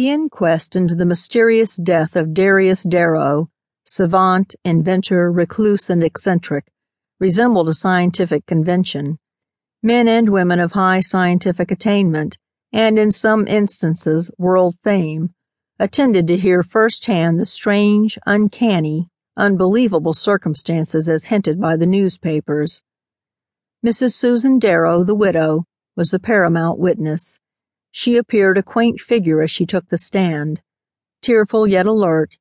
The inquest into the mysterious death of Darius Darrow, savant, inventor, recluse and eccentric, resembled a scientific convention. Men and women of high scientific attainment, and in some instances world fame, attended to hear first hand the strange, uncanny, unbelievable circumstances as hinted by the newspapers. Mrs. Susan Darrow, the widow, was the paramount witness. She appeared a quaint figure as she took the stand. Tearful yet alert,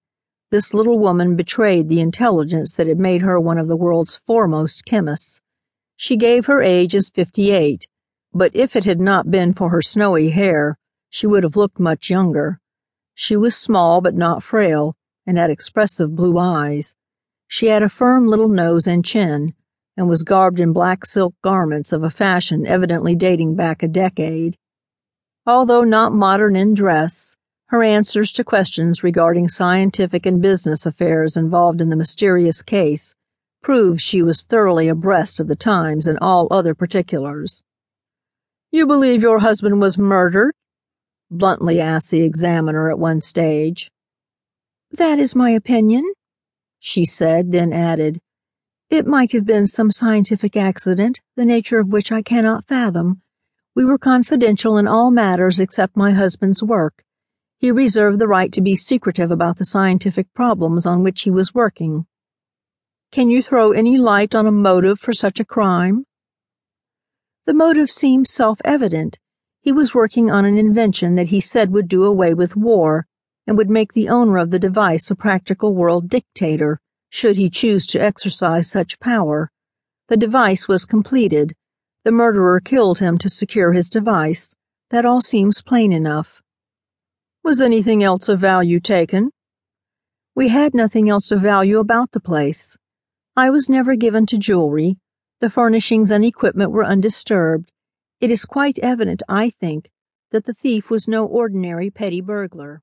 this little woman betrayed the intelligence that had made her one of the world's foremost chemists. She gave her age as fifty-eight, but if it had not been for her snowy hair, she would have looked much younger. She was small but not frail, and had expressive blue eyes. She had a firm little nose and chin, and was garbed in black silk garments of a fashion evidently dating back a decade. Although not modern in dress, her answers to questions regarding scientific and business affairs involved in the mysterious case proved she was thoroughly abreast of the times in all other particulars. "You believe your husband was murdered?" bluntly asked the examiner at one stage. "That is my opinion," she said, then added, "It might have been some scientific accident, the nature of which I cannot fathom. We were confidential in all matters except my husband's work. He reserved the right to be secretive about the scientific problems on which he was working. Can you throw any light on a motive for such a crime? The motive seems self-evident. He was working on an invention that he said would do away with war and would make the owner of the device a practical world dictator, should he choose to exercise such power. The device was completed. The murderer killed him to secure his device. That all seems plain enough. Was anything else of value taken? We had nothing else of value about the place. I was never given to jewelry. The furnishings and equipment were undisturbed. It is quite evident, I think, that the thief was no ordinary petty burglar.